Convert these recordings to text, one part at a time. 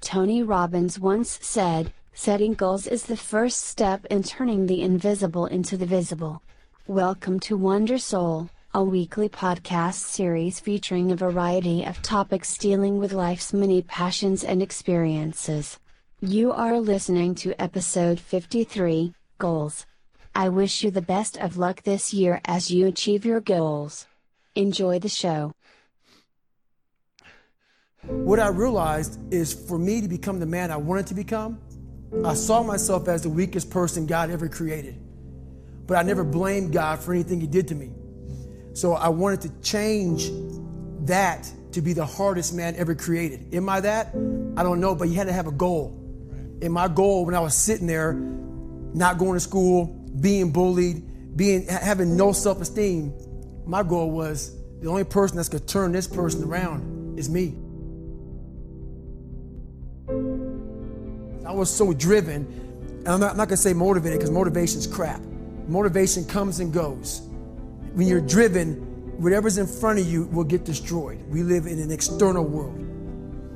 Tony Robbins once said, setting goals is the first step in turning the invisible into the visible. Welcome to Wonder Soul, a weekly podcast series featuring a variety of topics dealing with life's many passions and experiences. You are listening to episode 53 Goals. I wish you the best of luck this year as you achieve your goals. Enjoy the show. What I realized is for me to become the man I wanted to become, I saw myself as the weakest person God ever created. But I never blamed God for anything He did to me. So I wanted to change that to be the hardest man ever created. Am I that? I don't know, but you had to have a goal. And my goal when I was sitting there, not going to school, being bullied, being having no self-esteem, my goal was the only person that's gonna turn this person around is me. I was so driven, and I'm not, I'm not gonna say motivated because motivation's crap. Motivation comes and goes. When you're driven, whatever's in front of you will get destroyed. We live in an external world.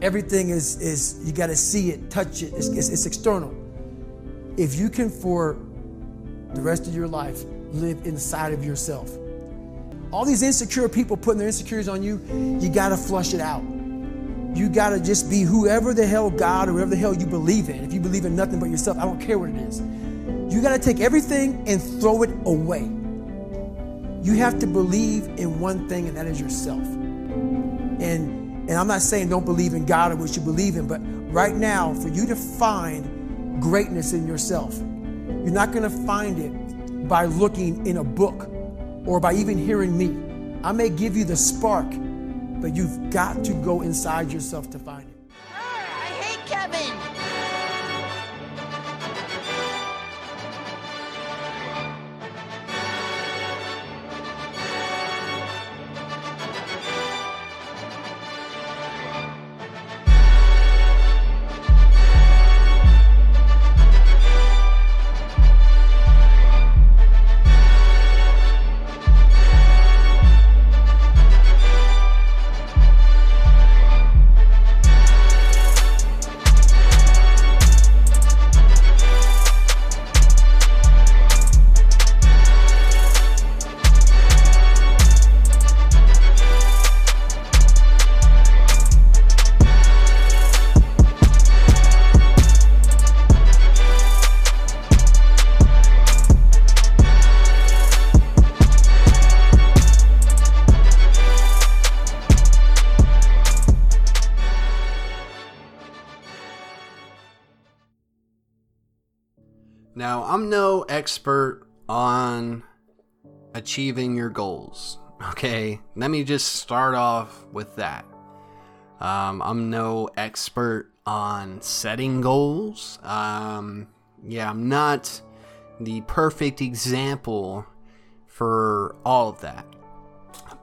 Everything is, is you got to see it, touch it, it's, it's, it's external. If you can, for the rest of your life, live inside of yourself, all these insecure people putting their insecurities on you, you got to flush it out. You got to just be whoever the hell God or whoever the hell you believe in. If you believe in nothing but yourself, I don't care what it is. You got to take everything and throw it away. You have to believe in one thing, and that is yourself. And and I'm not saying don't believe in God or what you believe in, but right now, for you to find greatness in yourself, you're not going to find it by looking in a book or by even hearing me. I may give you the spark, but you've got to go inside yourself to find it. I hate Kevin. Expert on achieving your goals. Okay, let me just start off with that. Um, I'm no expert on setting goals. Um, yeah, I'm not the perfect example for all of that.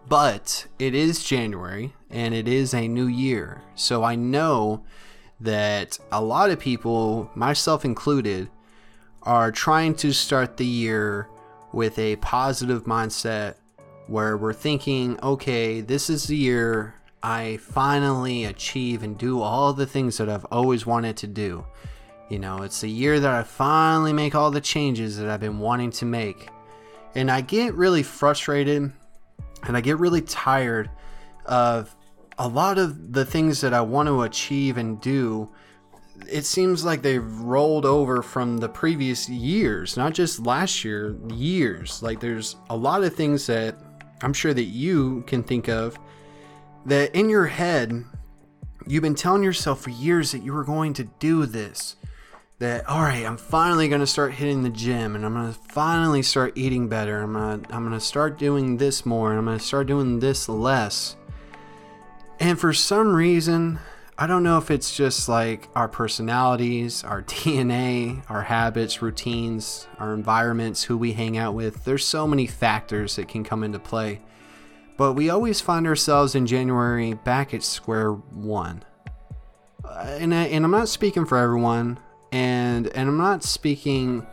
But it is January and it is a new year. So I know that a lot of people, myself included, are trying to start the year with a positive mindset where we're thinking, okay, this is the year I finally achieve and do all the things that I've always wanted to do. You know, it's the year that I finally make all the changes that I've been wanting to make. And I get really frustrated and I get really tired of a lot of the things that I want to achieve and do it seems like they've rolled over from the previous years, not just last year, years. Like there's a lot of things that I'm sure that you can think of that in your head you've been telling yourself for years that you were going to do this. That all right, I'm finally going to start hitting the gym and I'm going to finally start eating better. I'm going to I'm going to start doing this more and I'm going to start doing this less. And for some reason, I don't know if it's just like our personalities, our DNA, our habits, routines, our environments, who we hang out with. There's so many factors that can come into play. But we always find ourselves in January back at square one. Uh, and, I, and I'm not speaking for everyone, and, and I'm not speaking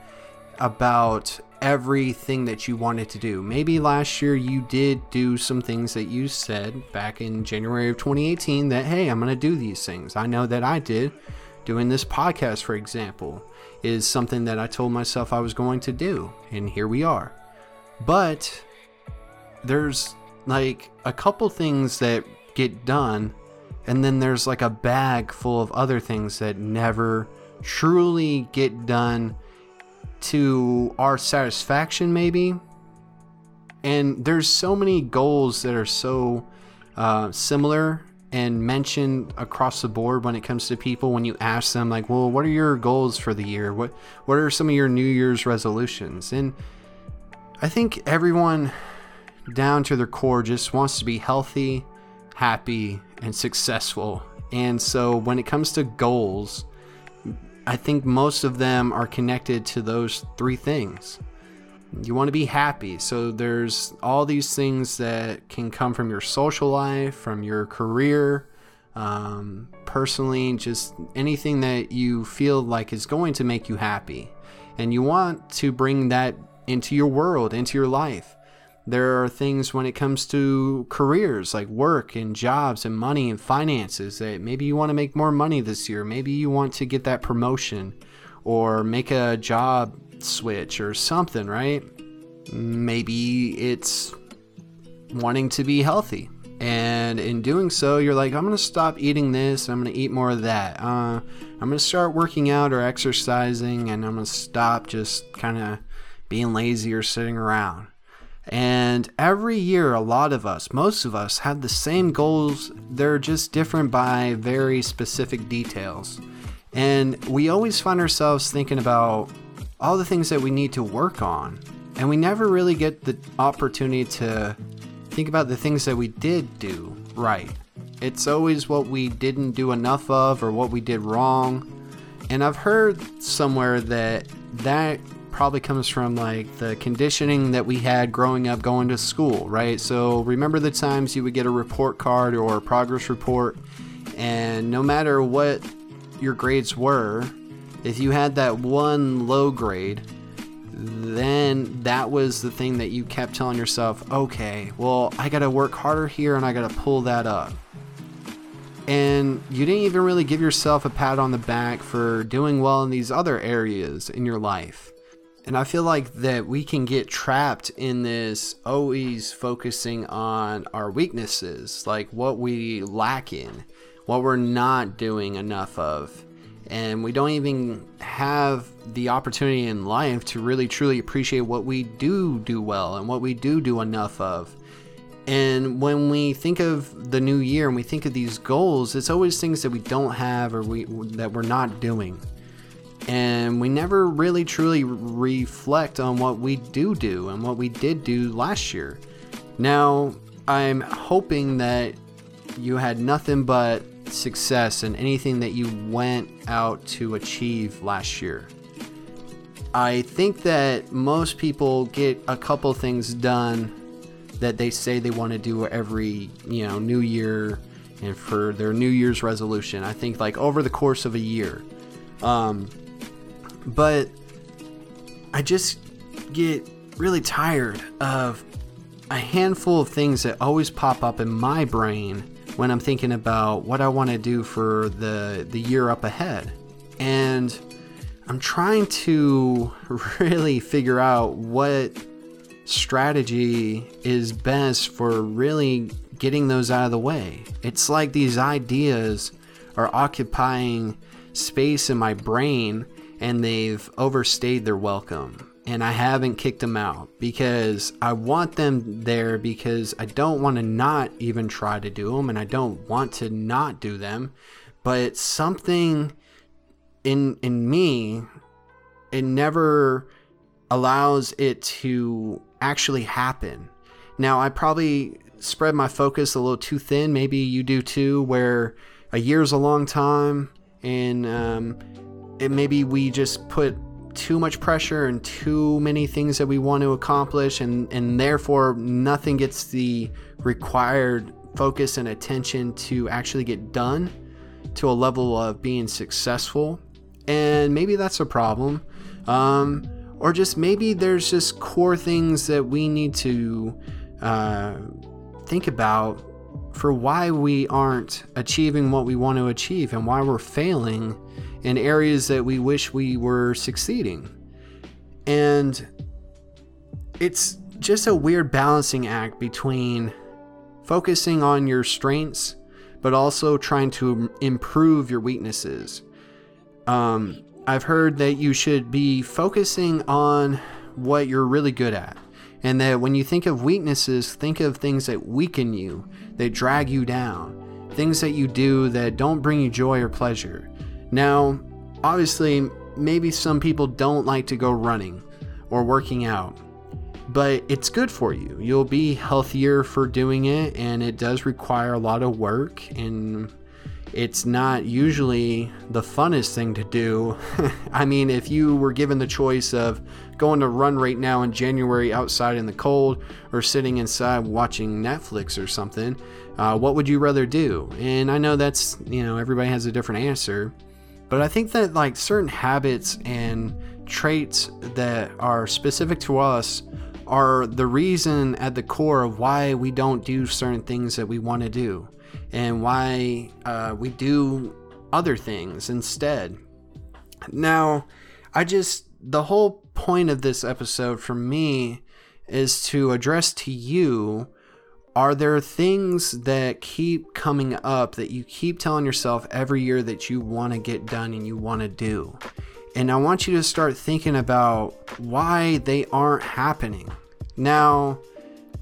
about everything that you wanted to do. Maybe last year you did do some things that you said back in January of 2018 that, hey, I'm going to do these things. I know that I did. Doing this podcast, for example, is something that I told myself I was going to do. And here we are. But there's like a couple things that get done, and then there's like a bag full of other things that never truly get done to our satisfaction, maybe. And there's so many goals that are so uh, similar and mentioned across the board when it comes to people when you ask them like well what are your goals for the year? What what are some of your new year's resolutions? And i think everyone down to their core just wants to be healthy happy and successful. And so when it comes to goals I think most of them are connected to those three things. You want to be happy, so there's all these things that can come from your social life, from your career, um, personally, just anything that you feel like is going to make you happy. And you want to bring that into your world, into your life. There are things when it comes to careers like work and jobs and money and finances that maybe you want to make more money this year. Maybe you want to get that promotion or make a job switch or something, right? Maybe it's wanting to be healthy. And in doing so, you're like, I'm going to stop eating this. I'm going to eat more of that. Uh, I'm going to start working out or exercising, and I'm going to stop just kind of being lazy or sitting around. And every year, a lot of us, most of us, have the same goals. They're just different by very specific details. And we always find ourselves thinking about all the things that we need to work on. And we never really get the opportunity to think about the things that we did do right. It's always what we didn't do enough of or what we did wrong. And I've heard somewhere that that probably comes from like the conditioning that we had growing up going to school, right? So remember the times you would get a report card or a progress report, and no matter what your grades were, if you had that one low grade, then that was the thing that you kept telling yourself, okay, well, I gotta work harder here and I gotta pull that up. And you didn't even really give yourself a pat on the back for doing well in these other areas in your life. And I feel like that we can get trapped in this always focusing on our weaknesses, like what we lack in, what we're not doing enough of. And we don't even have the opportunity in life to really truly appreciate what we do do well and what we do do enough of. And when we think of the new year and we think of these goals, it's always things that we don't have or we that we're not doing and we never really truly reflect on what we do do and what we did do last year. Now, I'm hoping that you had nothing but success in anything that you went out to achieve last year. I think that most people get a couple things done that they say they want to do every, you know, new year and for their new year's resolution. I think like over the course of a year. Um, but I just get really tired of a handful of things that always pop up in my brain when I'm thinking about what I want to do for the the year up ahead. And I'm trying to really figure out what strategy is best for really getting those out of the way. It's like these ideas are occupying space in my brain and they've overstayed their welcome. And I haven't kicked them out because I want them there because I don't want to not even try to do them and I don't want to not do them. But something in in me it never allows it to actually happen. Now, I probably spread my focus a little too thin. Maybe you do too, where a year's a long time and um, it maybe we just put too much pressure and too many things that we want to accomplish and and therefore nothing gets the required focus and attention to actually get done to a level of being successful. And maybe that's a problem. Um, or just maybe there's just core things that we need to uh, think about for why we aren't achieving what we want to achieve and why we're failing in areas that we wish we were succeeding. And it's just a weird balancing act between focusing on your strengths but also trying to improve your weaknesses. Um, I've heard that you should be focusing on what you're really good at. And that when you think of weaknesses, think of things that weaken you, that drag you down, things that you do that don't bring you joy or pleasure. Now, obviously, maybe some people don't like to go running or working out but it's good for you. You'll be healthier for doing it, and it does require a lot of work, and it's not usually the funnest thing to do. I mean, if you were given the choice of going to run right now in January outside in the cold or sitting inside watching Netflix or something, uh, what would you rather do? And I know that's, you know, everybody has a different answer, but I think that like certain habits and traits that are specific to us are the reason at the core of why we don't do certain things that we want to do and why uh, we do other things instead. Now, I just, the whole point of this episode for me is to address to you are there things that keep coming up that you keep telling yourself every year that you want to get done and you want to do? And I want you to start thinking about why they aren't happening. Now,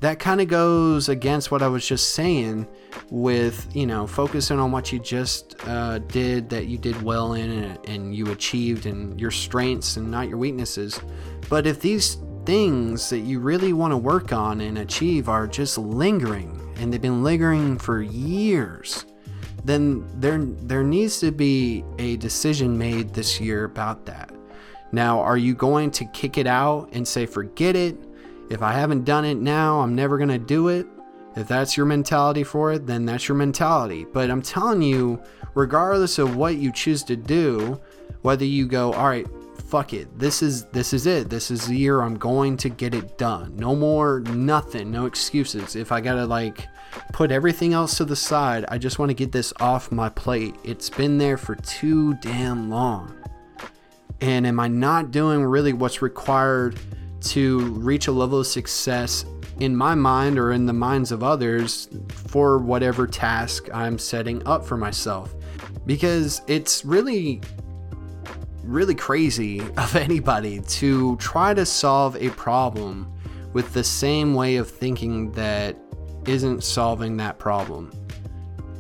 that kind of goes against what I was just saying with, you know, focusing on what you just uh, did that you did well in and, and you achieved and your strengths and not your weaknesses. But if these things that you really want to work on and achieve are just lingering and they've been lingering for years, then there there needs to be a decision made this year about that. Now, are you going to kick it out and say forget it? If I haven't done it now, I'm never going to do it. If that's your mentality for it, then that's your mentality. But I'm telling you, regardless of what you choose to do, whether you go, all right, fuck it. This is this is it. This is the year I'm going to get it done. No more nothing, no excuses. If I got to like put everything else to the side, I just want to get this off my plate. It's been there for too damn long. And am I not doing really what's required to reach a level of success in my mind or in the minds of others for whatever task I'm setting up for myself. Because it's really, really crazy of anybody to try to solve a problem with the same way of thinking that isn't solving that problem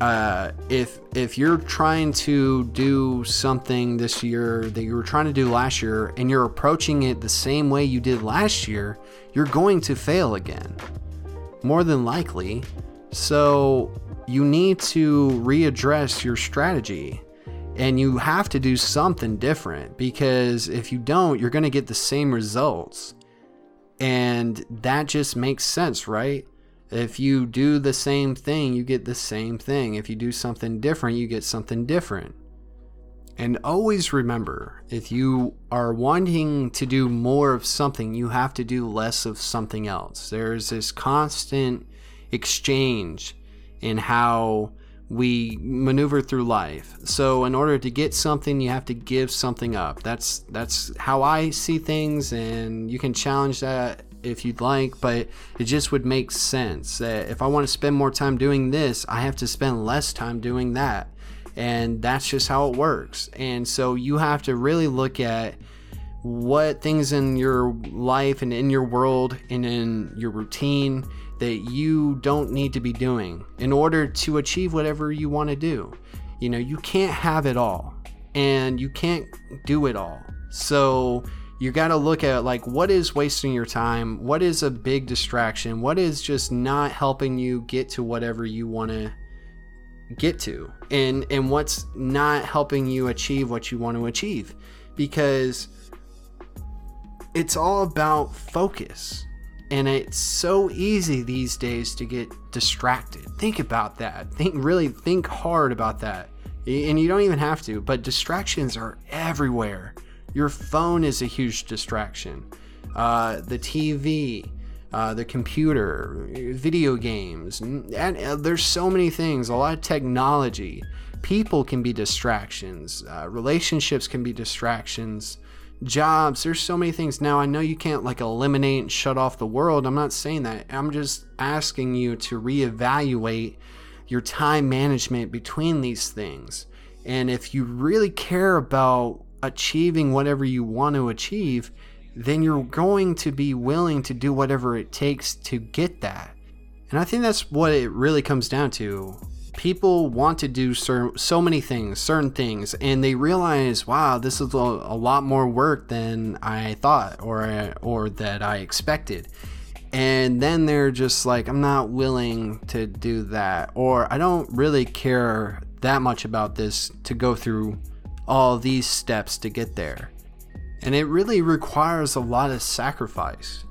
uh, if if you're trying to do something this year that you were trying to do last year and you're approaching it the same way you did last year, you're going to fail again. More than likely. So you need to readdress your strategy and you have to do something different because if you don't, you're going to get the same results. And that just makes sense, right? If you do the same thing, you get the same thing. If you do something different, you get something different. And always remember if you are wanting to do more of something, you have to do less of something else. There's this constant exchange in how we maneuver through life. So in order to get something, you have to give something up. That's that's how I see things and you can challenge that if you'd like, but it just would make sense that if I want to spend more time doing this, I have to spend less time doing that. And that's just how it works. And so you have to really look at what things in your life and in your world and in your routine that you don't need to be doing in order to achieve whatever you want to do. You know, you can't have it all and you can't do it all. So, you got to look at like what is wasting your time? What is a big distraction? What is just not helping you get to whatever you want to get to? And and what's not helping you achieve what you want to achieve? Because it's all about focus and it's so easy these days to get distracted. Think about that. Think really think hard about that. And you don't even have to but distractions are everywhere. Your phone is a huge distraction. Uh, the TV, uh, the computer, video games, and, uh, there's so many things, a lot of technology. People can be distractions, uh, relationships can be distractions, jobs, there's so many things. Now, I know you can't like eliminate and shut off the world. I'm not saying that. I'm just asking you to reevaluate your time management between these things. And if you really care about achieving whatever you want to achieve, then you're going to be willing to do whatever it takes to get that. And I think that's what it really comes down to. People want to do certain, so many things, certain things, and they realize, wow, this is a, a lot more work than I thought or or that I expected. And then they're just like, I'm not willing to do that, or I don't really care that much about this to go through all these steps to get there. And it really requires a lot of sacrifice.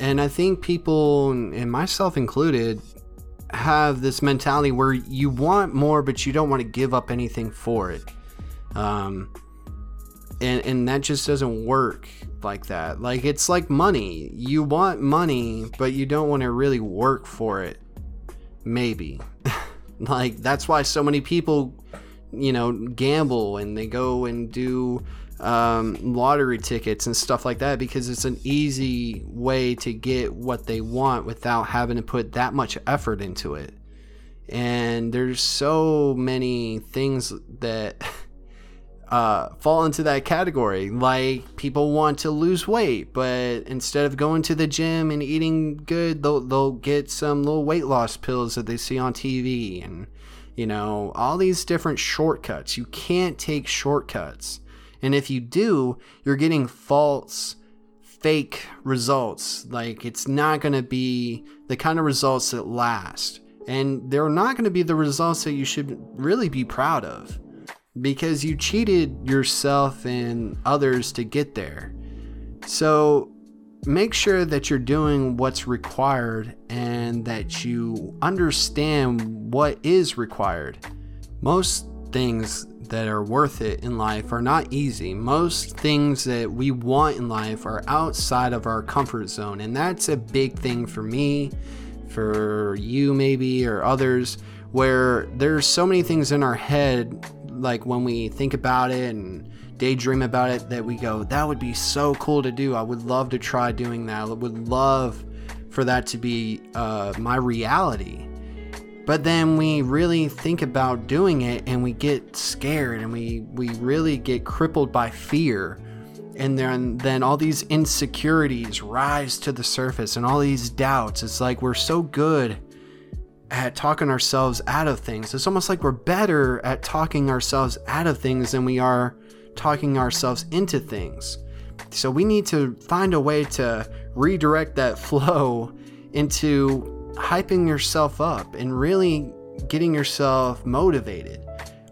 And I think people, and myself included, have this mentality where you want more, but you don't want to give up anything for it. Um, and, and that just doesn't work like that. Like, it's like money. You want money, but you don't want to really work for it. Maybe. like, that's why so many people you know, gamble and they go and do um, lottery tickets and stuff like that because it's an easy way to get what they want without having to put that much effort into it. And there's so many things that uh, fall into that category. Like people want to lose weight, but instead of going to the gym and eating good, they'll, they'll get some little weight loss pills that they see on TV and you know, all these different shortcuts. You can't take shortcuts. And if you do, you're getting false, fake results. Like it's not going to be the kind of results that last. And they're not going to be the results that you should really be proud of because you cheated yourself and others to get there. So make sure that you're doing what's required and that you understand what is required. Most things that are worth it in life are not easy. Most things that we want in life are outside of our comfort zone, and that's a big thing for me, for you maybe, or others, where there's so many things in our head, like when we think about it and daydream about it that we go, that would be so cool to do. I would love to try doing that. I would love for that to be uh, my reality. But then we really think about doing it and we get scared and we, we really get crippled by fear. And then, then all these insecurities rise to the surface and all these doubts. It's like we're so good at talking ourselves out of things. It's almost like we're better at talking ourselves out of things than we are talking ourselves into things. So we need to find a way to redirect that flow into hyping yourself up and really getting yourself motivated.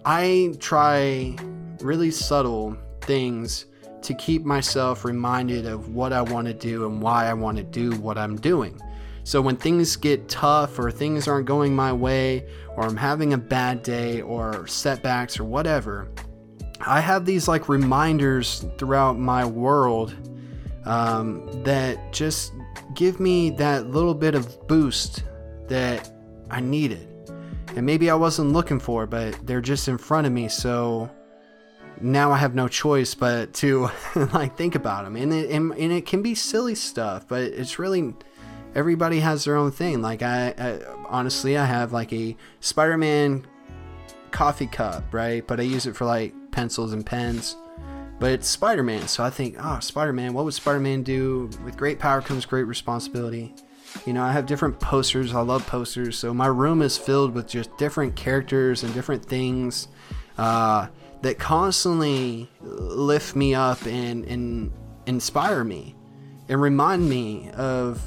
I try really subtle things to keep myself reminded of what I want to do and why I want to do what I'm doing. So when things get tough or things aren't going my way or I'm having a bad day or setbacks or whatever, I have these like reminders throughout my world um, that just give me that little bit of boost that I needed. And maybe I wasn't looking for, but they're just in front of me. So now I have no choice but to like think about them. And it, and, and, it can be silly stuff, but it's really everybody has their own thing. Like I, I honestly, I have like a Spider-Man coffee cup, right? But I use it for like pencils and pens. But it's Spider Man, so I think, oh, Spider Man, what would Spider Man do? With great power comes great responsibility. You know, I have different posters. I love posters. So my room is filled with just different characters and different things uh, that constantly lift me up and, and inspire me and remind me of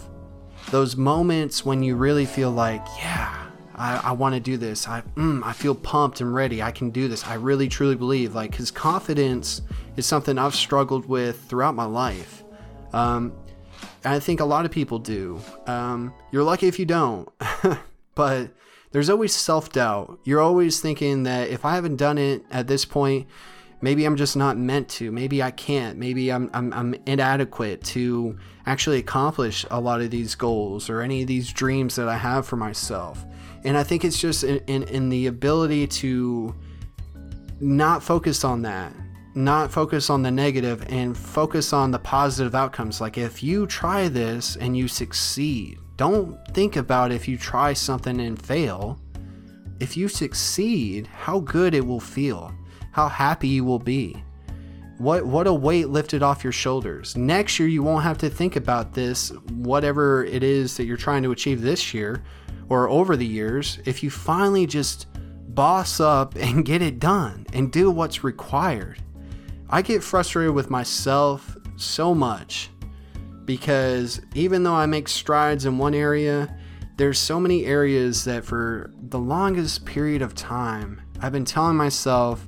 those moments when you really feel like, yeah, I, I want to do this. I, mm, I feel pumped and ready. I can do this. I really truly believe. Like, his confidence is something I've struggled with throughout my life. Um, I think a lot of people do. Um, you're lucky if you don't, but there's always self doubt. You're always thinking that if I haven't done it at this point, maybe I'm just not meant to. Maybe I can't. Maybe I'm, I'm, I'm inadequate to actually accomplish a lot of these goals or any of these dreams that I have for myself. And I think it's just in, in, in the ability to not focus on that, not focus on the negative and focus on the positive outcomes. Like if you try this and you succeed, don't think about if you try something and fail. If you succeed, how good it will feel how happy you will be. What what a weight lifted off your shoulders. Next year you won't have to think about this whatever it is that you're trying to achieve this year or over the years if you finally just boss up and get it done and do what's required. I get frustrated with myself so much because even though I make strides in one area, there's so many areas that for the longest period of time I've been telling myself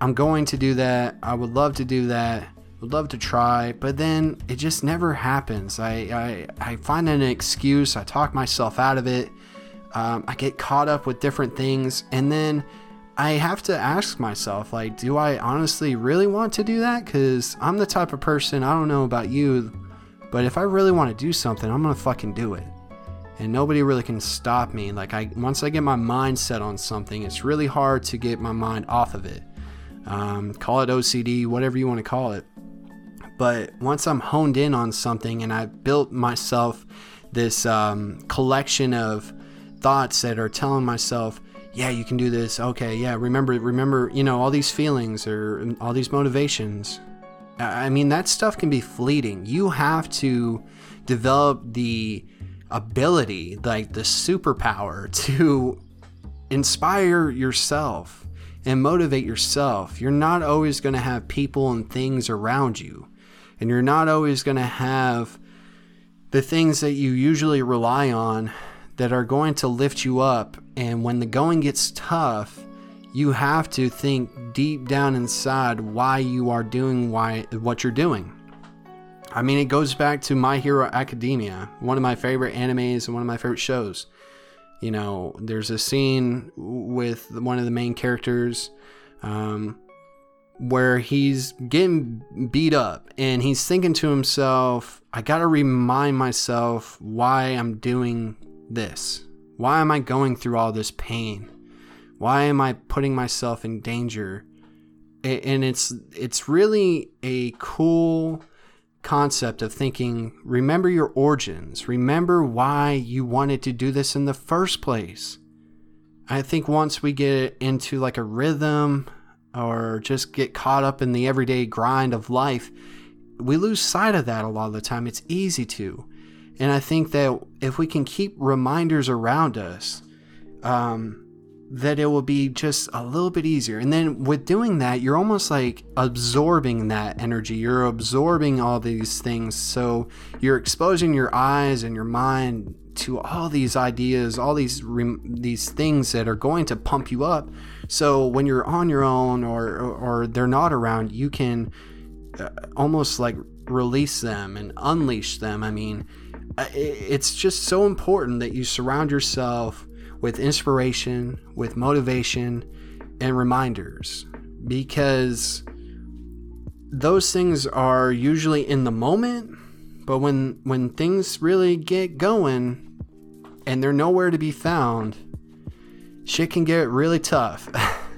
I'm going to do that. I would love to do that. Would love to try, but then it just never happens. I I, I find an excuse. I talk myself out of it. Um, I get caught up with different things, and then I have to ask myself, like, do I honestly really want to do that? Because I'm the type of person. I don't know about you, but if I really want to do something, I'm gonna fucking do it and nobody really can stop me. Like I once I get my mind set on something, it's really hard to get my mind off of it. Um, call it OCD, whatever you want to call it. But once I'm honed in on something and I've built myself this um, collection of thoughts that are telling myself, yeah, you can do this. Okay, yeah, remember, remember, you know, all these feelings or all these motivations. I mean, that stuff can be fleeting. You have to develop the ability, like the superpower, to inspire yourself and motivate yourself. You're not always going to have people and things around you, and you're not always going to have the things that you usually rely on that are going to lift you up. And when the going gets tough, you have to think deep down inside why you are doing why what you're doing. I mean, it goes back to My Hero Academia, one of my favorite animes and one of my favorite shows. You know, there's a scene with one of the main characters um, where he's getting beat up and he's thinking to himself, I got to remind myself why I'm doing this. Why am I going through all this pain? Why am I putting myself in danger? And it's it's really a cool concept of thinking, remember your origins, remember why you wanted to do this in the first place. I think once we get into like a rhythm or just get caught up in the everyday grind of life, we lose sight of that a lot of the time. It's easy to. And I think that if we can keep reminders around us, um, that it will be just a little bit easier. And then with doing that, you're almost like absorbing that energy. You're absorbing all these things. So you're exposing your eyes and your mind to all these ideas, all these these things that are going to pump you up. So when you're on your own or or, they're not around, you can uh, almost like release them and unleash them. I mean, it's just so important that you surround yourself with inspiration, with motivation, and reminders because those things are usually in the moment, but when when things really get going and they're nowhere to be found, shit can get really tough.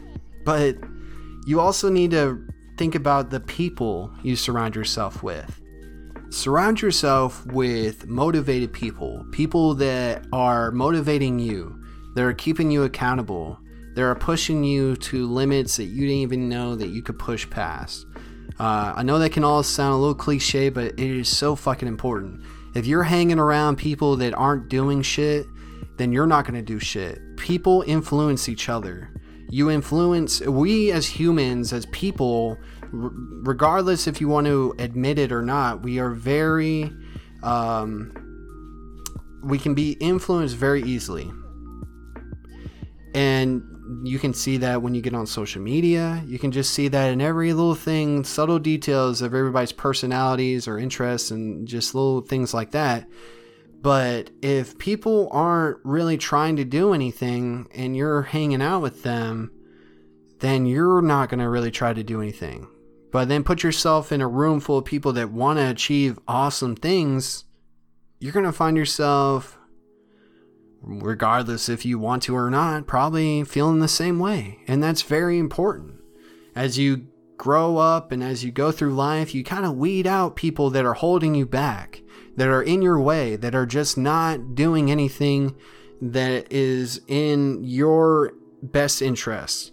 but you also need to think about the people you surround yourself with. Surround yourself with motivated people, people that are motivating you, that are keeping you accountable, that are pushing you to limits that you didn't even know that you could push past. Uh, I know that can all sound a little cliche, but it is so fucking important. If you're hanging around people that aren't doing shit, then you're not going to do shit. People influence each other. You influence, we as humans, as people, regardless if you want to admit it or not, we are very, um, we can be influenced very easily. And you can see that when you get on social media. You can just see that in every little thing, subtle details of everybody's personalities or interests, and just little things like that. But if people aren't really trying to do anything and you're hanging out with them, then you're not going to really try to do anything. But then put yourself in a room full of people that want to achieve awesome things, you're going to find yourself, regardless if you want to or not, probably feeling the same way. And that's very important. As you grow up and as you go through life, you kind of weed out people that are holding you back, that are in your way, that are just not doing anything that is in your best interest.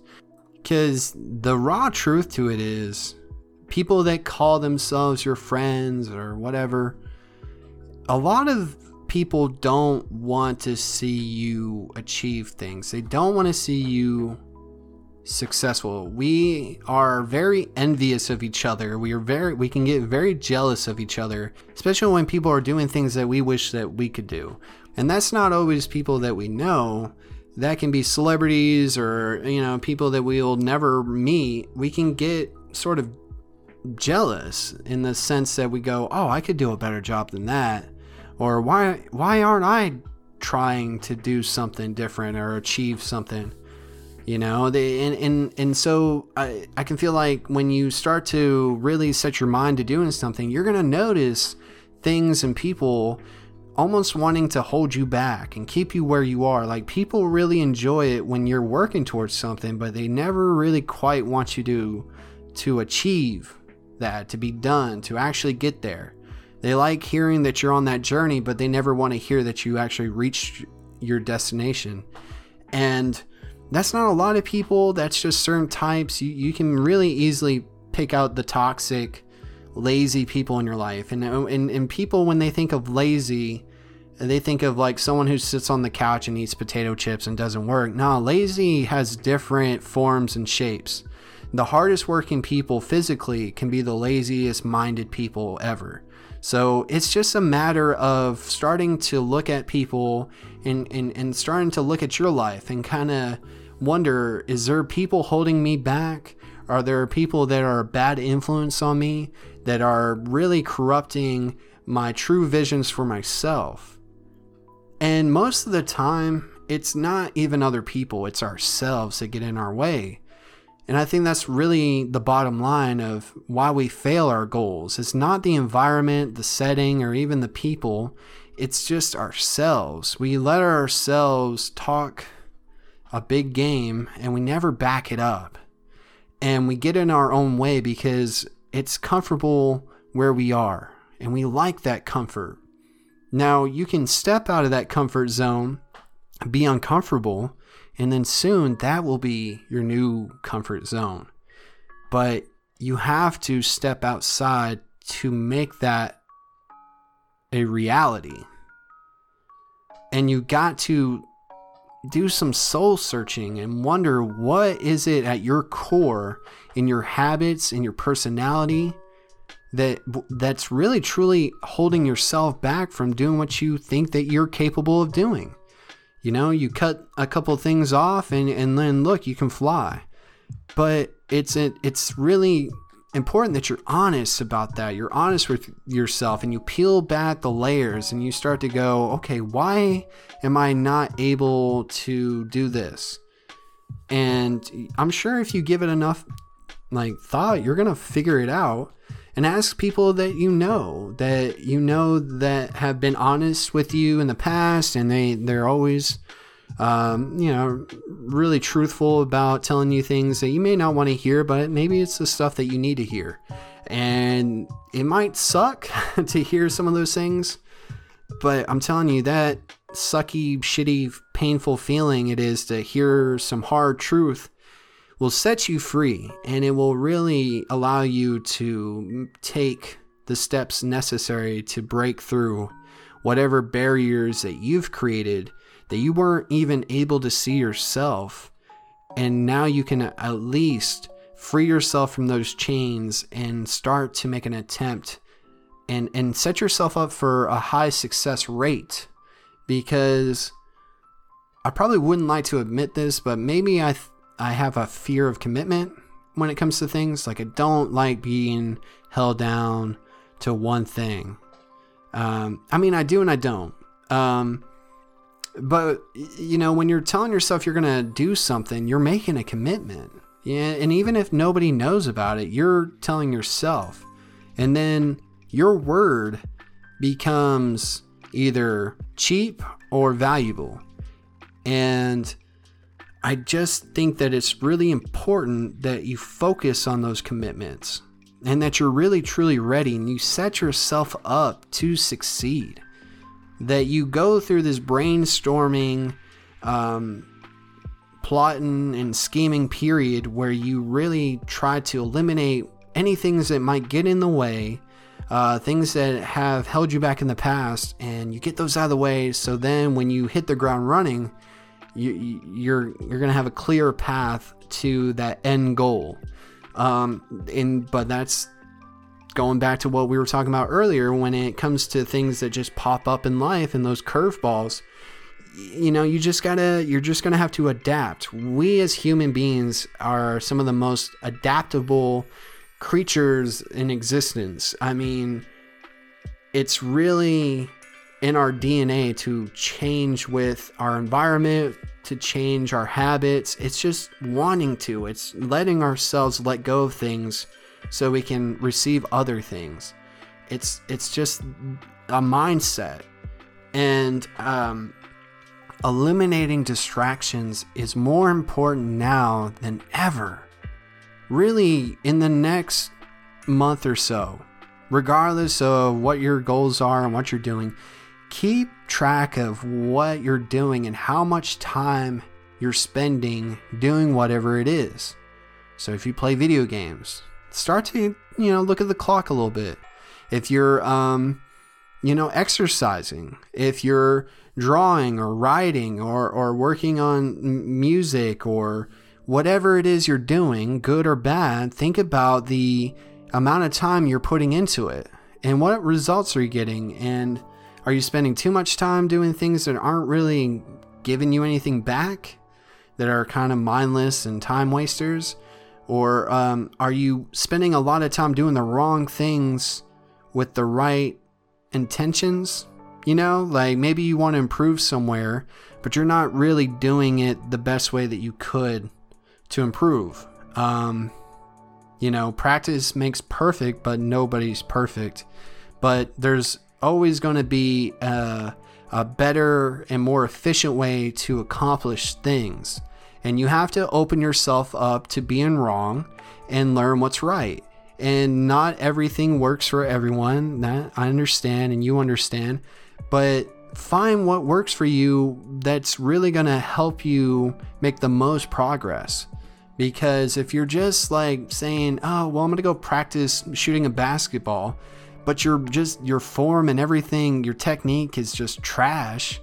Because the raw truth to it is, people that call themselves your friends or whatever, a lot of people don't want to see you achieve things. They don't want to see you successful. We are very envious of each other. We are very we can get very jealous of each other, especially when people are doing things that we wish that we could do. And that's not always people that we know. That can be celebrities or you know people that we'll never meet. We can get sort of jealous in the sense that we go, "Oh, I could do a better job than that." Or why why aren't I trying to do something different or achieve something? you know they and and, and so I, I can feel like when you start to really set your mind to doing something you're to notice things and people almost wanting to hold you back and keep you where you are like people really enjoy it when you're working towards something but they never really quite want you to to achieve that to be done to actually get there they like hearing that you're on that journey but they never want to hear that you actually reached your destination and that's not a lot of people. That's just certain types. You, you can really easily pick out the toxic, lazy people in your life. And, and, and people, when they think of lazy, they think of like someone who sits on the couch and eats potato chips and doesn't work. No, lazy has different forms and shapes. The hardest working people physically can be the laziest minded people ever. So it's just a matter of starting to look at people and, and, and starting to look at your life and kind of wonder is there people holding me back? Are there people that are a bad influence on me that are really corrupting my true visions for myself? And most of the time, it's not even other people, it's ourselves that get in our way. And I think that's really the bottom line of why we fail our goals. It's not the environment, the setting, or even the people. It's just ourselves. We let ourselves talk a big game and we never back it up. And we get in our own way because it's comfortable where we are and we like that comfort. Now, you can step out of that comfort zone, be uncomfortable, and then soon that will be your new comfort zone. But you have to step outside to make that a reality. And you got to do some soul searching and wonder what is it at your core in your habits in your personality that that's really truly holding yourself back from doing what you think that you're capable of doing you know you cut a couple things off and and then look you can fly but it's it's really important that you're honest about that. You're honest with yourself and you peel back the layers and you start to go, okay, why am I not able to do this? And I'm sure if you give it enough like thought, you're going to figure it out and ask people that you know that you know that have been honest with you in the past and they they're always um, you know, really truthful about telling you things that you may not want to hear, but maybe it's the stuff that you need to hear. And it might suck to hear some of those things, but I'm telling you that sucky, shitty, painful feeling it is to hear some hard truth will set you free and it will really allow you to take the steps necessary to break through whatever barriers that you've created that you weren't even able to see yourself. And now you can at least free yourself from those chains and start to make an attempt and, and set yourself up for a high success rate. Because I probably wouldn't like to admit this, but maybe I, I have a fear of commitment when it comes to things. Like, I don't like being held down to one thing. Um, I mean, I do and I don't. Um, but you know when you're telling yourself you're to do something you're making a commitment Yeah, and even if nobody knows about it, you're telling yourself. And then your word becomes either cheap or valuable. And I just think that it's really important that you focus on those commitments and that you're really truly ready and you set yourself up to succeed. That you go through this brainstorming, um, plotting, and scheming period where you really try to eliminate any things that might get in the way, uh, things that have held you back in the past, and you get those out of the way. So then when you hit the ground running, you, you're you're gonna have a clear path to that end goal. Um, and but that's going back to what we were talking about earlier when it comes to things that just pop up in life and those curveballs. You know, you just gotta you're just gonna have to adapt. We as human beings are some of the most adaptable creatures in existence. I mean, it's really in our DNA to change with our environment, to change our habits. It's just wanting to. It's letting ourselves let go of things so we can receive other things. It's it's just a mindset. And um, eliminating distractions is more important now than ever. Really, in the next month or so, regardless of what your goals are and what you're doing, keep track of what you're doing and how much time you're spending doing whatever it is. So if you play video games, start to, you know, look at the clock a little bit. If you're um you know, exercising, if you're drawing or writing or or working on music or whatever it is you're doing, good or bad, think about the amount of time you're putting into it and what results are you getting and are you spending too much time doing things that aren't really giving you anything back, that are kind of mindless and time wasters? Or um, are you spending a lot of time doing the wrong things with the right intentions? You know, like maybe you want to improve somewhere, but you're not really doing it the best way that you could to improve. Um, you know, practice makes perfect, but nobody's perfect. But there's always going to be a, a better and more efficient way to accomplish things. And you have to open yourself up to being wrong and learn what's right. And not everything works for everyone. That I understand and you understand. But find what works for you that's really going to help you make the most progress. Because if you're just like saying, oh, well, I'm going to go practice shooting a basketball, but you're just your form and everything, your technique is just trash.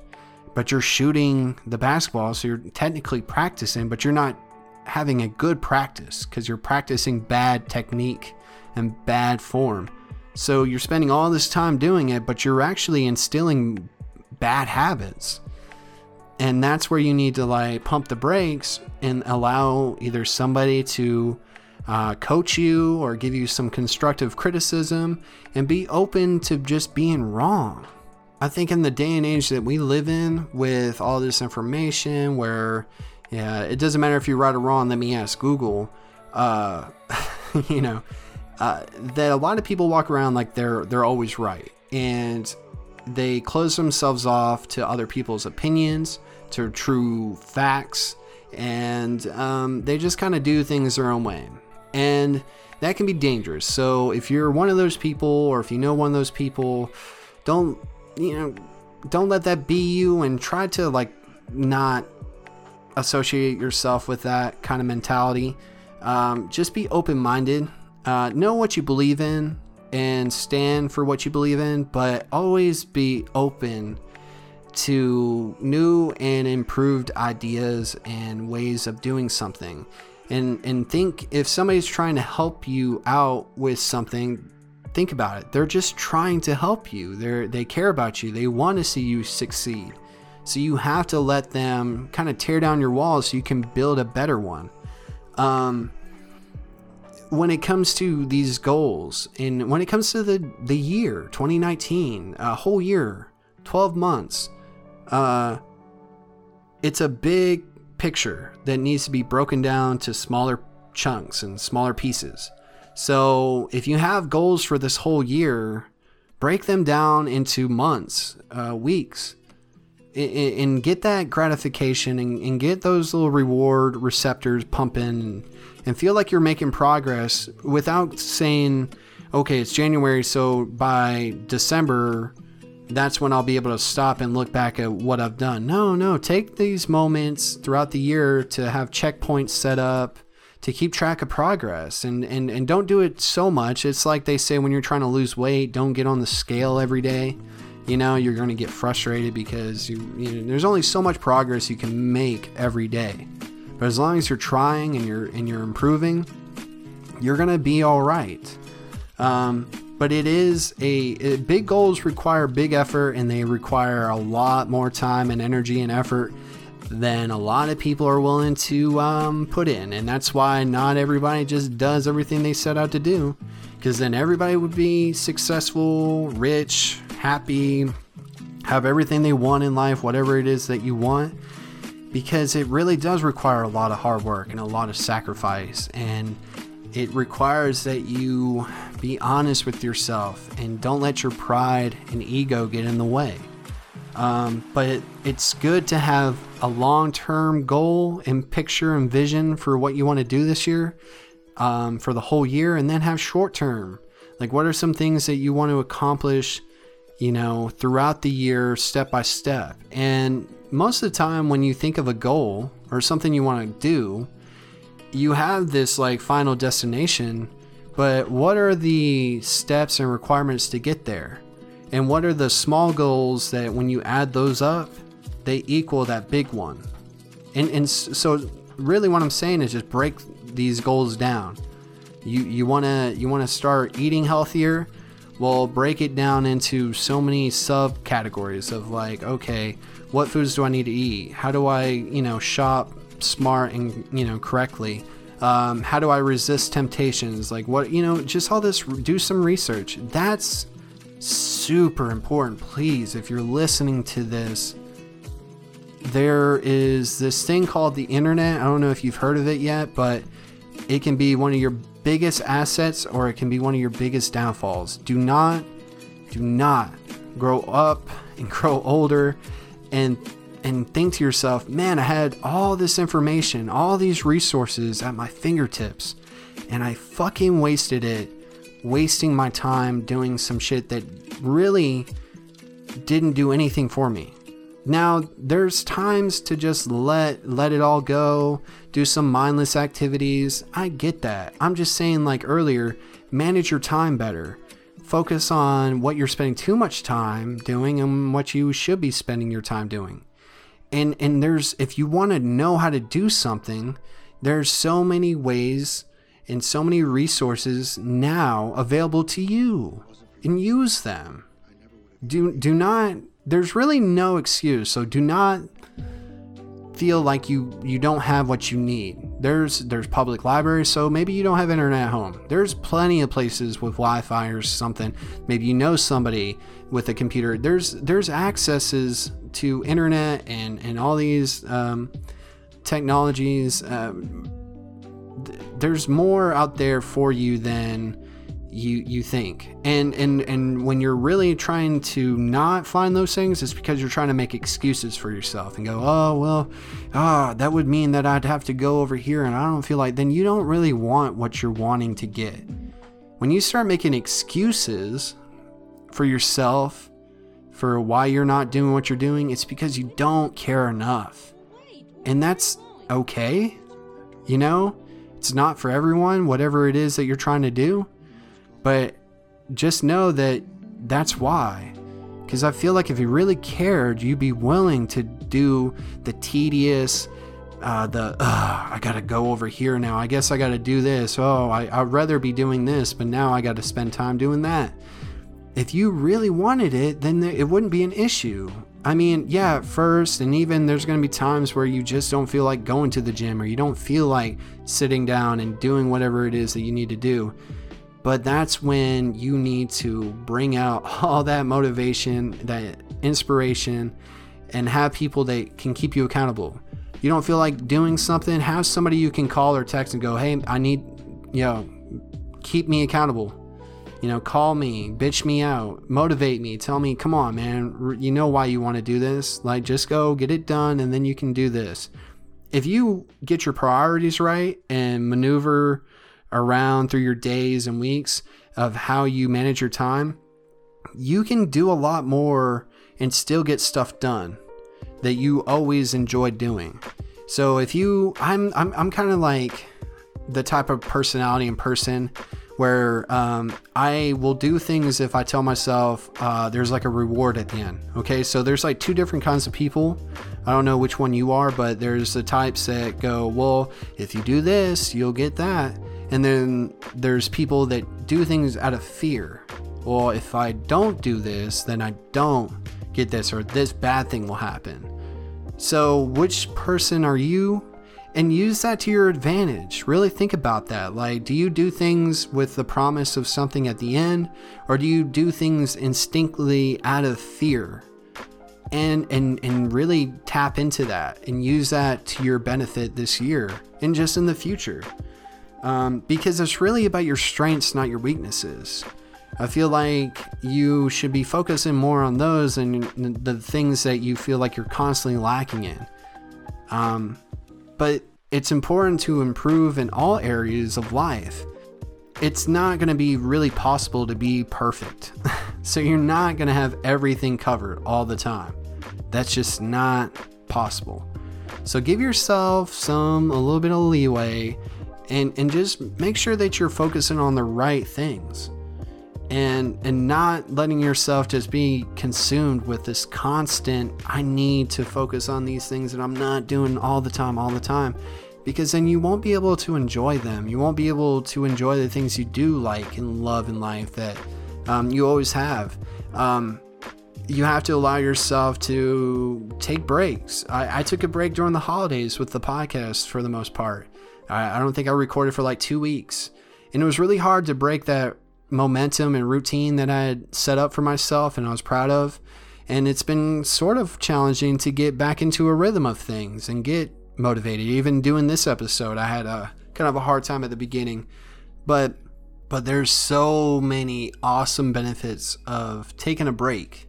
But you're shooting the basketball, so you're technically practicing, but you're not having a good practice because you're practicing bad technique and bad form. So you're spending all this time doing it, but you're actually instilling bad habits. And that's where you need to like pump the brakes and allow either somebody to uh, coach you or give you some constructive criticism and be open to just being wrong. I think in the day and age that we live in with all this information where yeah, it doesn't matter if you're right or wrong, let me ask Google. Uh, you know, uh, that a lot of people walk around like they're they're always right. And they close themselves off to other people's opinions, to true facts, and um, they just kind of do things their own way and that can be dangerous. So if you're one of those people, or if you know one of those people, don't you know, don't let that be you, and try to like not associate yourself with that kind of mentality. Um, just be open-minded. Uh, know what you believe in and stand for what you believe in, but always be open to new and improved ideas and ways of doing something and and think if somebody's trying to help you out with something think about it. They're just trying to help you. They they care about you. They want to see you succeed. So you have to let them kind of tear down your walls so you can build a better one. Um, when it comes to these goals and when it comes to the the year 2019 a whole year 12 months uh, it's a big picture that needs to be broken down to smaller chunks and smaller pieces. So if you have goals for this whole year, break them down into months, uh, weeks, and get that gratification and, and, get those little reward receptors pumping and, and feel like you're making progress without saying, okay, it's January, so by December, that's when I'll be able to stop and look back at what I've done. No, no, take these moments throughout the year to have checkpoints set up to keep track of progress and, and, and don't do it so much. It's like they say when you're trying to lose weight, don't get on the scale every day. You know, you're going to get frustrated because you, you know, there's only so much progress you can make every day. But as long as you're trying and you're and you're improving, you're going to be all right. Um, but it is a it, big goals require big effort and they require a lot more time and energy and effort than a lot of people are willing to um, put in. And that's why not everybody just does everything they set out to do. Because then everybody would be successful, rich, happy, have everything they want in life, whatever it is that you want. Because it really does require a lot of hard work and a lot of sacrifice. And it requires that you be honest with yourself and don't let your pride and ego get in the way. Um, but it, it's good to have a long term goal and picture and vision for what you want to do this year um, for the whole year, and then have short term. Like, what are some things that you want to accomplish, you know, throughout the year, step by step? And most of the time, when you think of a goal or something you want to do, you have this like final destination, but what are the steps and requirements to get there? And what are the small goals that when you add those up, they equal that big one? And, and so really what I'm saying is just break these goals down. You you want to you want to start eating healthier? Well, break it down into so many subcategories of like, okay, what foods do I need to eat? How do I, you know, shop smart and, you know, correctly? Um, how do I resist temptations? Like what, you know, just all this, do some research. That's super important. Please, if you're listening to this, there is this thing called the internet. I don't know if you've heard of it yet, but it can be one of your biggest assets or it can be one of your biggest downfalls. Do not, do not grow up and grow older and and think to yourself, man, I had all this information, all these resources at my fingertips, and I fucking wasted it wasting my time doing some shit that really didn't do anything for me. Now, there's times to just let let it all go, do some mindless activities. I get that. I'm just saying like earlier, manage your time better. Focus on what you're spending too much time doing and what you should be spending your time doing. And and there's if you want to know how to do something, there's so many ways and so many resources now available to you and use them. Do do not there's really no excuse. So do not feel like you you don't have what you need. There's there's public libraries, so maybe you don't have internet at home. There's plenty of places with Wi-Fi or something. Maybe you know somebody with a computer. There's there's accesses to internet and and all these um, technologies. Um, there's more out there for you than you you think. And and and when you're really trying to not find those things it's because you're trying to make excuses for yourself and go oh well ah that would mean that i'd have to go over here and i don't feel like then you don't really want what you're wanting to get. When you start making excuses for yourself for why you're not doing what you're doing it's because you don't care enough. And that's okay you know? It's not for everyone, whatever it is that you're trying to do. But just know that that's why. Because I feel like if you really cared, you'd be willing to do the tedious, uh, the, I gotta go over here now. I guess I gotta do this. Oh, I, I'd rather be doing this, but now I gotta spend time doing that. If you really wanted it, then it wouldn't be an issue. I mean, yeah, at first, and even there's to be times where you just don't feel like going to the gym or you don't feel like sitting down and doing whatever it is that you need to do. But that's when you need to bring out all that motivation, that inspiration, and have people that can keep you accountable. you don't feel like doing something, have somebody you can call or text and go, hey, I need, you know, keep me accountable. You know, call me, bitch me out, motivate me, tell me, come on, man, you know why you want to do this. Like, just go get it done and then you can do this. If you get your priorities right and maneuver around through your days and weeks of how you manage your time, you can do a lot more and still get stuff done that you always enjoy doing. So if you, I'm, I'm, I'm kind of like the type of personality and person where um, I will do things if I tell myself uh, there's like a reward at the end. Okay, so there's like two different kinds of people. I don't know which one you are, but there's the types that go, well, if you do this, you'll get that. And then there's people that do things out of fear. Well, if I don't do this, then I don't get this, or this bad thing will happen. So, which person are you? And use that to your advantage. Really think about that. Like, do you do things with the promise of something at the end, or do you do things instinctively out of fear? And, and and really tap into that and use that to your benefit this year and just in the future um, because it's really about your strengths not your weaknesses I feel like you should be focusing more on those and the things that you feel like you're constantly lacking in. Um, but it's important to improve in all areas of life. It's not going to be really possible to be perfect. so you're not going to have everything covered all the time. That's just not possible. So give yourself some a little bit of leeway and and just make sure that you're focusing on the right things. And and not letting yourself just be consumed with this constant I need to focus on these things that I'm not doing all the time all the time. Because then you won't be able to enjoy them. You won't be able to enjoy the things you do like and love in life that um, you always have. Um, you have to allow yourself to take breaks. I, I, took a break during the holidays with the podcast for the most part I, I don't think I recorded for like two weeks and it was really hard to break that momentum and routine that I had set up for myself and I was proud of. And it's been sort of challenging to get back into a rhythm of things and get motivated. Even doing this episode, I had a kind of a hard time at the beginning, but but there's so many awesome benefits of taking a break.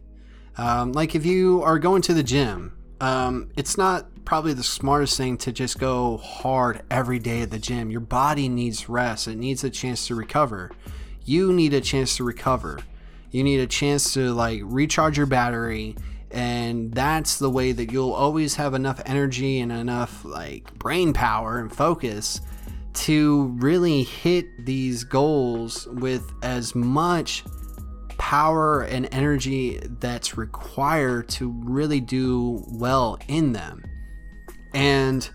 Um, like if you are going to the gym, um, it's not probably the smartest thing to just go hard every day at the gym. Your body needs rest. It needs a chance to recover you need a chance to recover. You need a chance to like recharge your battery and that's the way that you'll always have enough energy and enough like brain power and focus to really hit these goals with as much power and energy that's required to really do well in them. And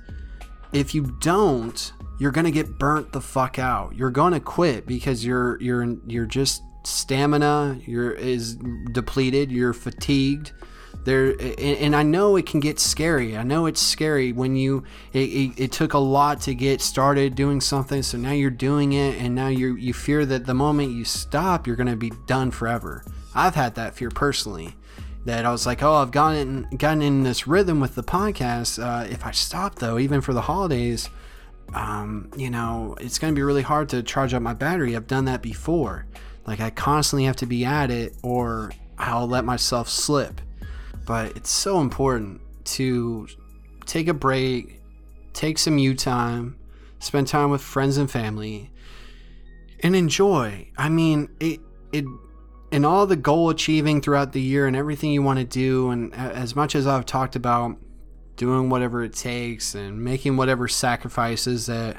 if you don't, you're gonna get burnt the fuck out. You're gonna quit because you're you're you're just stamina you're is depleted. You're fatigued. There and, and I know it can get scary. I know it's scary when you it, it, it took a lot to get started doing something. So now you're doing it, and now you you fear that the moment you stop, you're gonna be done forever. I've had that fear personally that I was like, oh, I've gotten gotten in this rhythm with the podcast. Uh, if I stop though, even for the holidays, um, you know, it's going to be really hard to charge up my battery. I've done that before. Like, I constantly have to be at it or I'll let myself slip. But it's so important to take a break, take some you time, spend time with friends and family, and enjoy. I mean, it, it, and all the goal achieving throughout the year and everything you want to do, and as much as I've talked about doing whatever it takes and making whatever sacrifices that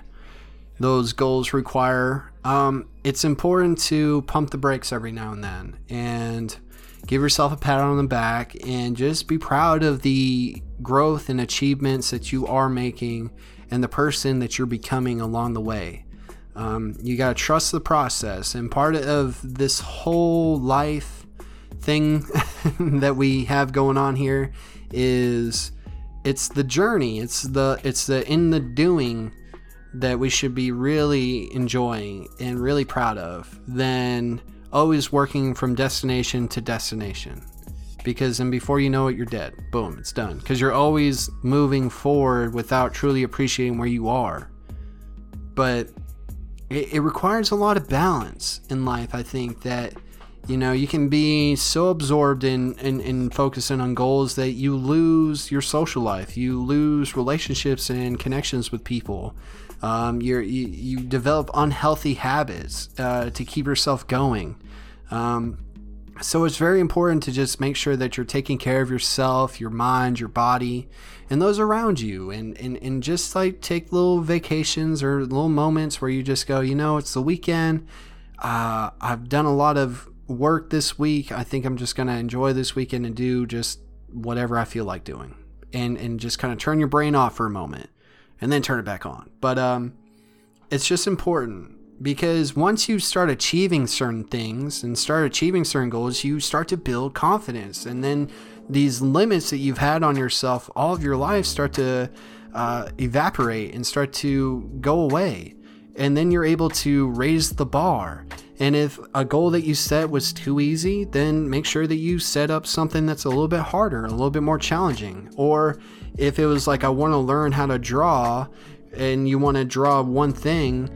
those goals require, um, it's important to pump the brakes every now and then and give yourself a pat on the back and just be proud of the growth and achievements that you are making and the person that you're becoming along the way. Um, you got to trust the process. And part of this whole life thing that we have going on here is it's the journey it's the it's the in the doing that we should be really enjoying and really proud of than always working from destination to destination because then before you know it, you're dead. Boom, it's done. Because you're always moving forward without truly appreciating where you are. But it, it requires a lot of balance in life, I think, that you know you can be so absorbed in, in in focusing on goals that you lose your social life you lose relationships and connections with people. Um, you you develop unhealthy habits uh, to keep yourself going. Um, so it's very important to just make sure that you're taking care of yourself your mind your body and those around you and, and, and just like take little vacations or little moments where you just go you know it's the weekend uh, i've done a lot of work this week. I think I'm just going to enjoy this weekend and do just whatever I feel like doing and, and just kind of turn your brain off for a moment and then turn it back on. But um, it's just important because once you start achieving certain things and start achieving certain goals, you start to build confidence. And then these limits that you've had on yourself all of your life start to uh, evaporate and start to go away. And then you're able to raise the bar and if a goal that you set was too easy, then make sure that you set up something that's a little bit harder, a little bit more challenging. Or if it was like, I want to learn how to draw, and you want to draw one thing,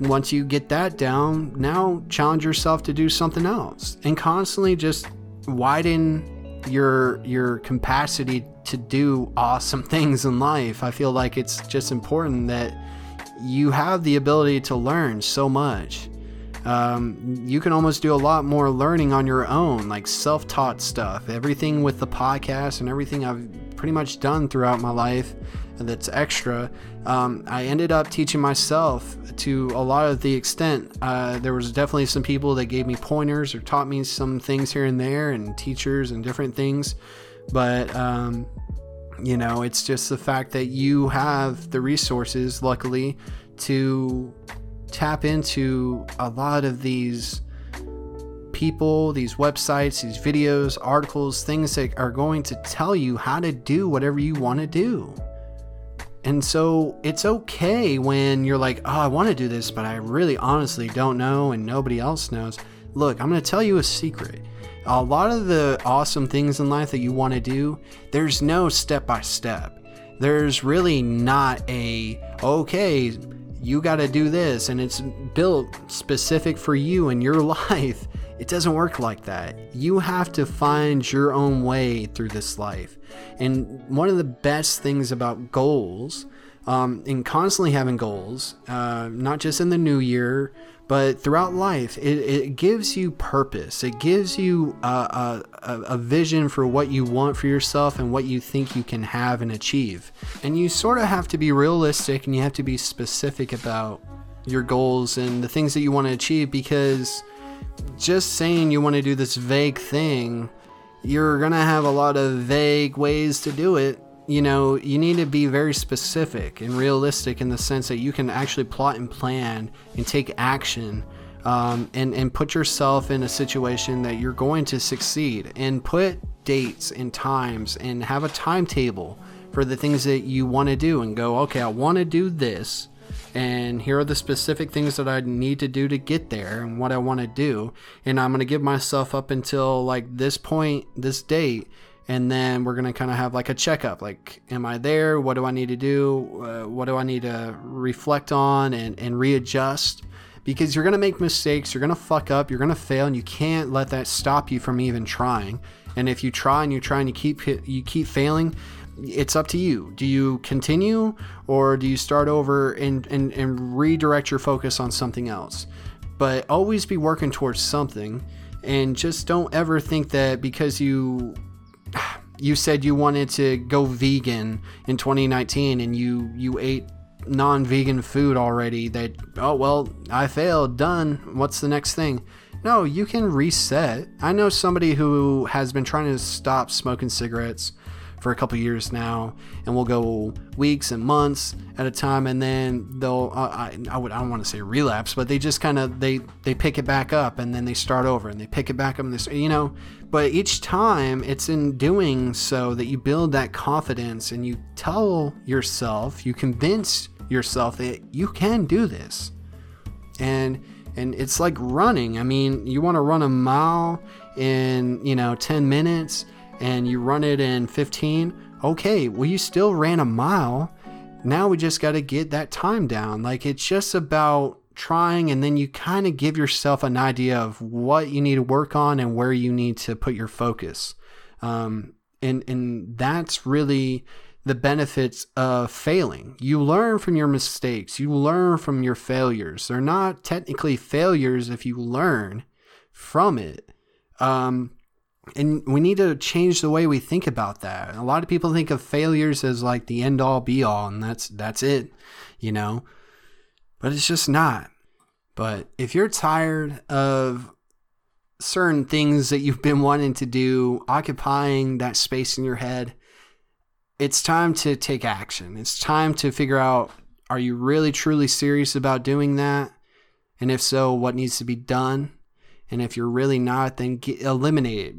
once you get that down, now challenge yourself to do something else and constantly just widen your your capacity to do awesome things in life. I feel like it's just important that you have the ability to learn so much um, you can almost do a lot more learning on your own, like self taught stuff. Everything with the podcast and everything I've pretty much done throughout my life that's extra. Um, I ended up teaching myself to a lot of the extent. Uh, there was definitely some people that gave me pointers or taught me some things here and there, and teachers and different things. But um, you know, it's just the fact that you have the resources, luckily, to tap into a lot of these people, these websites, these videos, articles, things that are going to tell you how to do whatever you want to do. And so it's okay when you're like, oh, I want to do this, but I really honestly don't know and nobody else knows. Look, I'm going to tell you a secret. A lot of the awesome things in life that you want to do, there's no step by step. There's really not a, okay, you got to do this and it's built specific for you and your life. It doesn't work like that. You have to find your own way through this life. And one of the best things about goals, um, and constantly having goals, uh, not just in the new year, but throughout life, it, it gives you purpose. It gives you a, a, a, vision for what you want for yourself and what you think you can have and achieve. And you sort of have to be realistic and you have to be specific about your goals and the things that you want to achieve because just saying you want to do this vague thing, you're going to have a lot of vague ways to do it you know, you need to be very specific and realistic in the sense that you can actually plot and plan and take action um, and, and put yourself in a situation that you're going to succeed and put dates and times and have a timetable for the things that you want to do and go, okay, I want to do this. And here are the specific things that I need to do to get there and what I want to do. And I'm going to give myself up until like this point, this date and then we're going to kind of have like a checkup. Like am i there? What do i need to do? Uh, what do i need to reflect on and, and readjust? Because you're going to make mistakes you're going to fuck up you're going to fail and you can't let that stop you from even trying. And if you try and you try and you keep you keep failing it's up to you. Do you continue or do you start over and, and, and redirect your focus on something else? But always be working towards something and just don't ever think that because you you said you wanted to go vegan in 2019 and you you ate non-vegan food already that oh well i failed done what's the next thing? No you can reset. I know somebody who has been trying to stop smoking cigarettes for a couple years now, and we'll go weeks and months at a time, and then they'll uh, I, I would I don't want to say relapse, but they just kind of they they pick it back up, and then they start over, and they pick it back up, and this you know, but each time it's in doing so that you build that confidence, and you tell yourself, you convince yourself that you can do this, and and it's like running. I mean, you want to run a mile in you know 10 minutes and you run it in 15, okay, well, you still ran a mile. Now we just got to get that time down. Like it's just about trying, and then you kind of give yourself an idea of what you need to work on and where you need to put your focus. Um, and and that's really the benefits of failing. You learn from your mistakes, you learn from your failures. They're not technically failures if you learn from it. Um, and we need to change the way we think about that. A lot of people think of failures as like the end all be all, and that's that's it, you know. But it's just not. But if you're tired of certain things that you've been wanting to do occupying that space in your head, it's time to take action. It's time to figure out are you really truly serious about doing that? And if so, what needs to be done? And if you're really not, then get, eliminate it.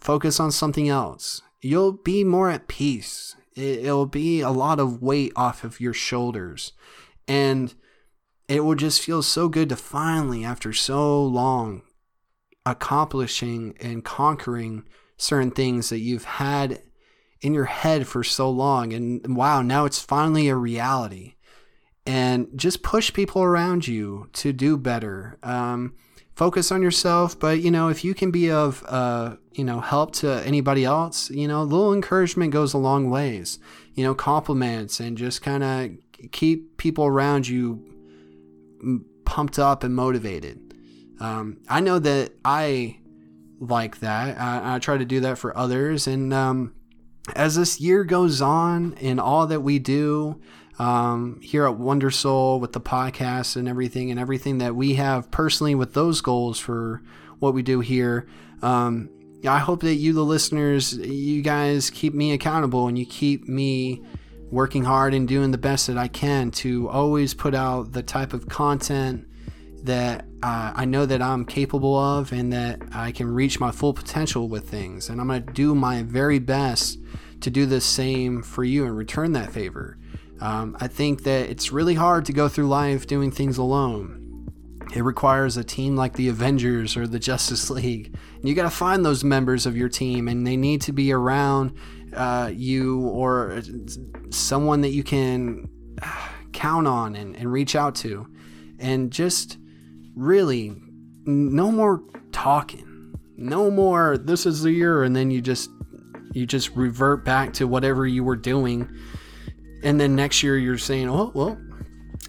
Focus on something else. You'll be more at peace. It, it'll be a lot of weight off of your shoulders. And it will just feel so good to finally, after so long, accomplishing and conquering certain things that you've had in your head for so long. And wow, now it's finally a reality. And just push people around you to do better. Um, focus on yourself, but you know, if you can be of uh, you know help to anybody else, you know, a little encouragement goes a long ways. You know, compliments and just kind of keep people around you pumped up and motivated. Um, I know that I like that. I, I, try to do that for others, and um, as this year goes on and all that we do um, here at Wonder Soul with the podcast and everything, and everything that we have personally with those goals for what we do here. Um, I hope that you, the listeners, you guys keep me accountable and you keep me working hard and doing the best that I can to always put out the type of content that uh, I know that I'm capable of and that I can reach my full potential with things. And I'm going to do my very best to do the same for you and return that favor. Um, I think that it's really hard to go through life doing things alone. It requires a team like the Avengers or the Justice League. And you got to find those members of your team, and they need to be around uh, you or someone that you can count on and, and reach out to. And just really, no more talking. No more, this is the year, and then you just you just revert back to whatever you were doing and then next year you're saying oh well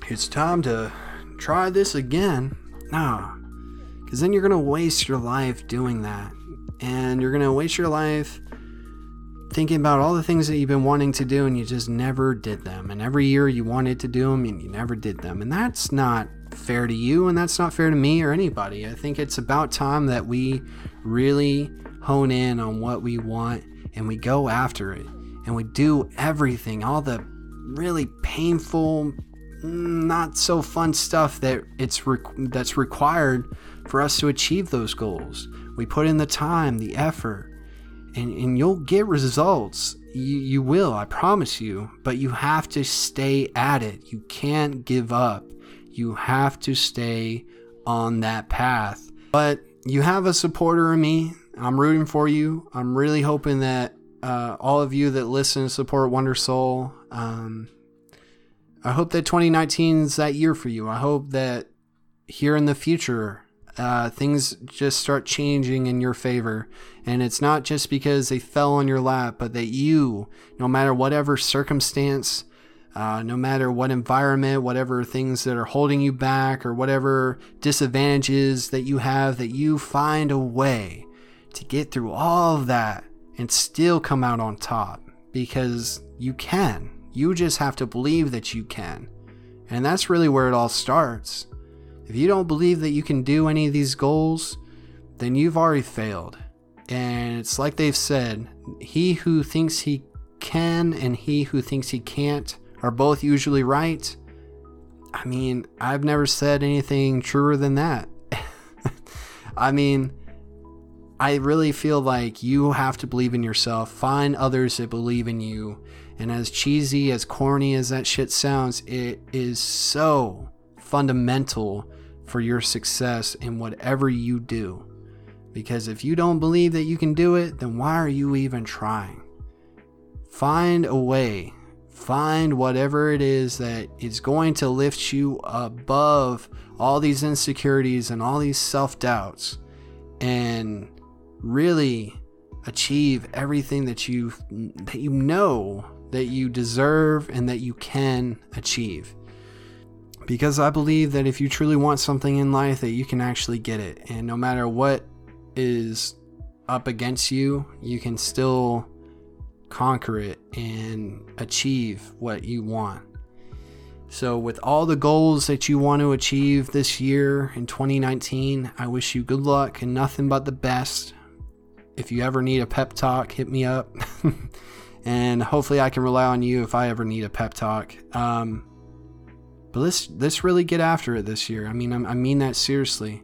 it's time to try this again. No. Because then you're going to waste your life doing that. And you're going to waste your life thinking about all the things that you've been wanting to do and you just never did them. And every year you wanted to do them and you never did them. And that's not fair to you and that's not fair to me or anybody. I think it's about time that we really hone in on what we want and we go after it and we do everything, all the really painful, not so fun stuff that it's that's required for us to achieve those goals. We put in the time, the effort, and, and you'll get results. You, you will, I promise you, but you have to stay at it. You can't give up. You have to stay on that path. But you have a supporter in me I'm rooting for you. I'm really hoping that uh, all of you that listen and support Wonder Soul, um, I hope that 2019 is that year for you. I hope that here in the future, uh, things just start changing in your favor. And it's not just because they fell on your lap, but that you, no matter whatever circumstance, uh, no matter what environment, whatever things that are holding you back, or whatever disadvantages that you have, that you find a way to get through all of that and still come out on top because you can. You just have to believe that you can. And that's really where it all starts. If you don't believe that you can do any of these goals, then you've already failed. And it's like they've said he who thinks he can and he who thinks he can't are both usually right. I mean, I've never said anything truer than that. I mean, I really feel like you have to believe in yourself, find others that believe in you. And as cheesy, as corny as that shit sounds, it is so fundamental for your success in whatever you do. Because if you don't believe that you can do it, then why are you even trying? Find a way. Find whatever it is that is going to lift you above all these insecurities and all these self doubts and really achieve everything that you that you know that you deserve and that you can achieve. Because I believe that if you truly want something in life that you can actually get it. And no matter what is up against you you can still conquer it and achieve what you want. So with all the goals that you want to achieve this year in 2019 I wish you good luck and nothing but the best. If you ever need a pep talk hit me up and hopefully I can rely on you if I ever need a pep talk um, but let's let's really get after it this year. I mean, I, I mean that seriously.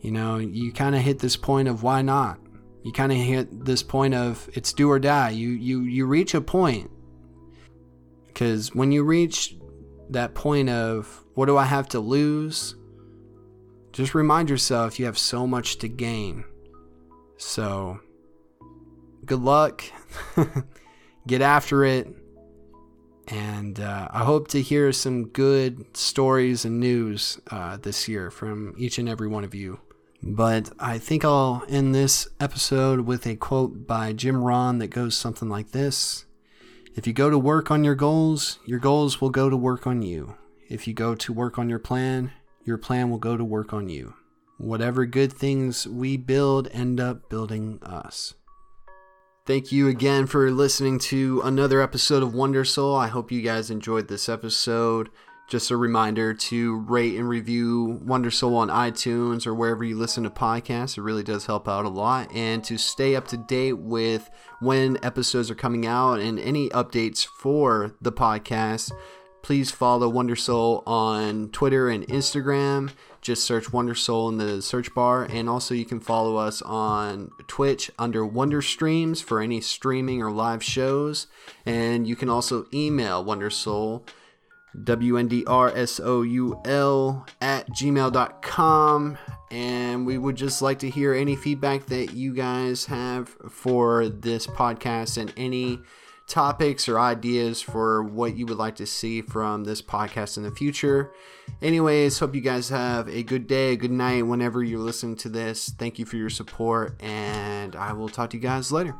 You know, you kind of hit this point of why not. You kind of hit this point of it's do or die. You you you reach a point because when you reach that point of what do I have to lose, just remind yourself you have so much to gain. So, good luck. Get after it and uh, I hope to hear some good stories and news uh, this year from each and every one of you. But I think I'll end this episode with a quote by Jim Rohn that goes something like this If you go to work on your goals, your goals will go to work on you. If you go to work on your plan, your plan will go to work on you. Whatever good things we build end up building us. Thank you again for listening to another episode of Wonder Soul. I hope you guys enjoyed this episode. Just a reminder to rate and review Wonder Soul on iTunes or wherever you listen to podcasts. It really does help out a lot. And to stay up to date with when episodes are coming out and any updates for the podcast, please follow Wonder Soul on Twitter and Instagram. Just search Wonder Soul in the search bar. And also, you can follow us on Twitch under Wonder Streams for any streaming or live shows. And you can also email Wonder Soul, W N D R S O U L, at gmail.com. And we would just like to hear any feedback that you guys have for this podcast and any topics or ideas for what you would like to see from this podcast in the future. Anyways, hope you guys have a good day, a good night whenever you're listening to this. Thank you for your support, and I will talk to you guys later.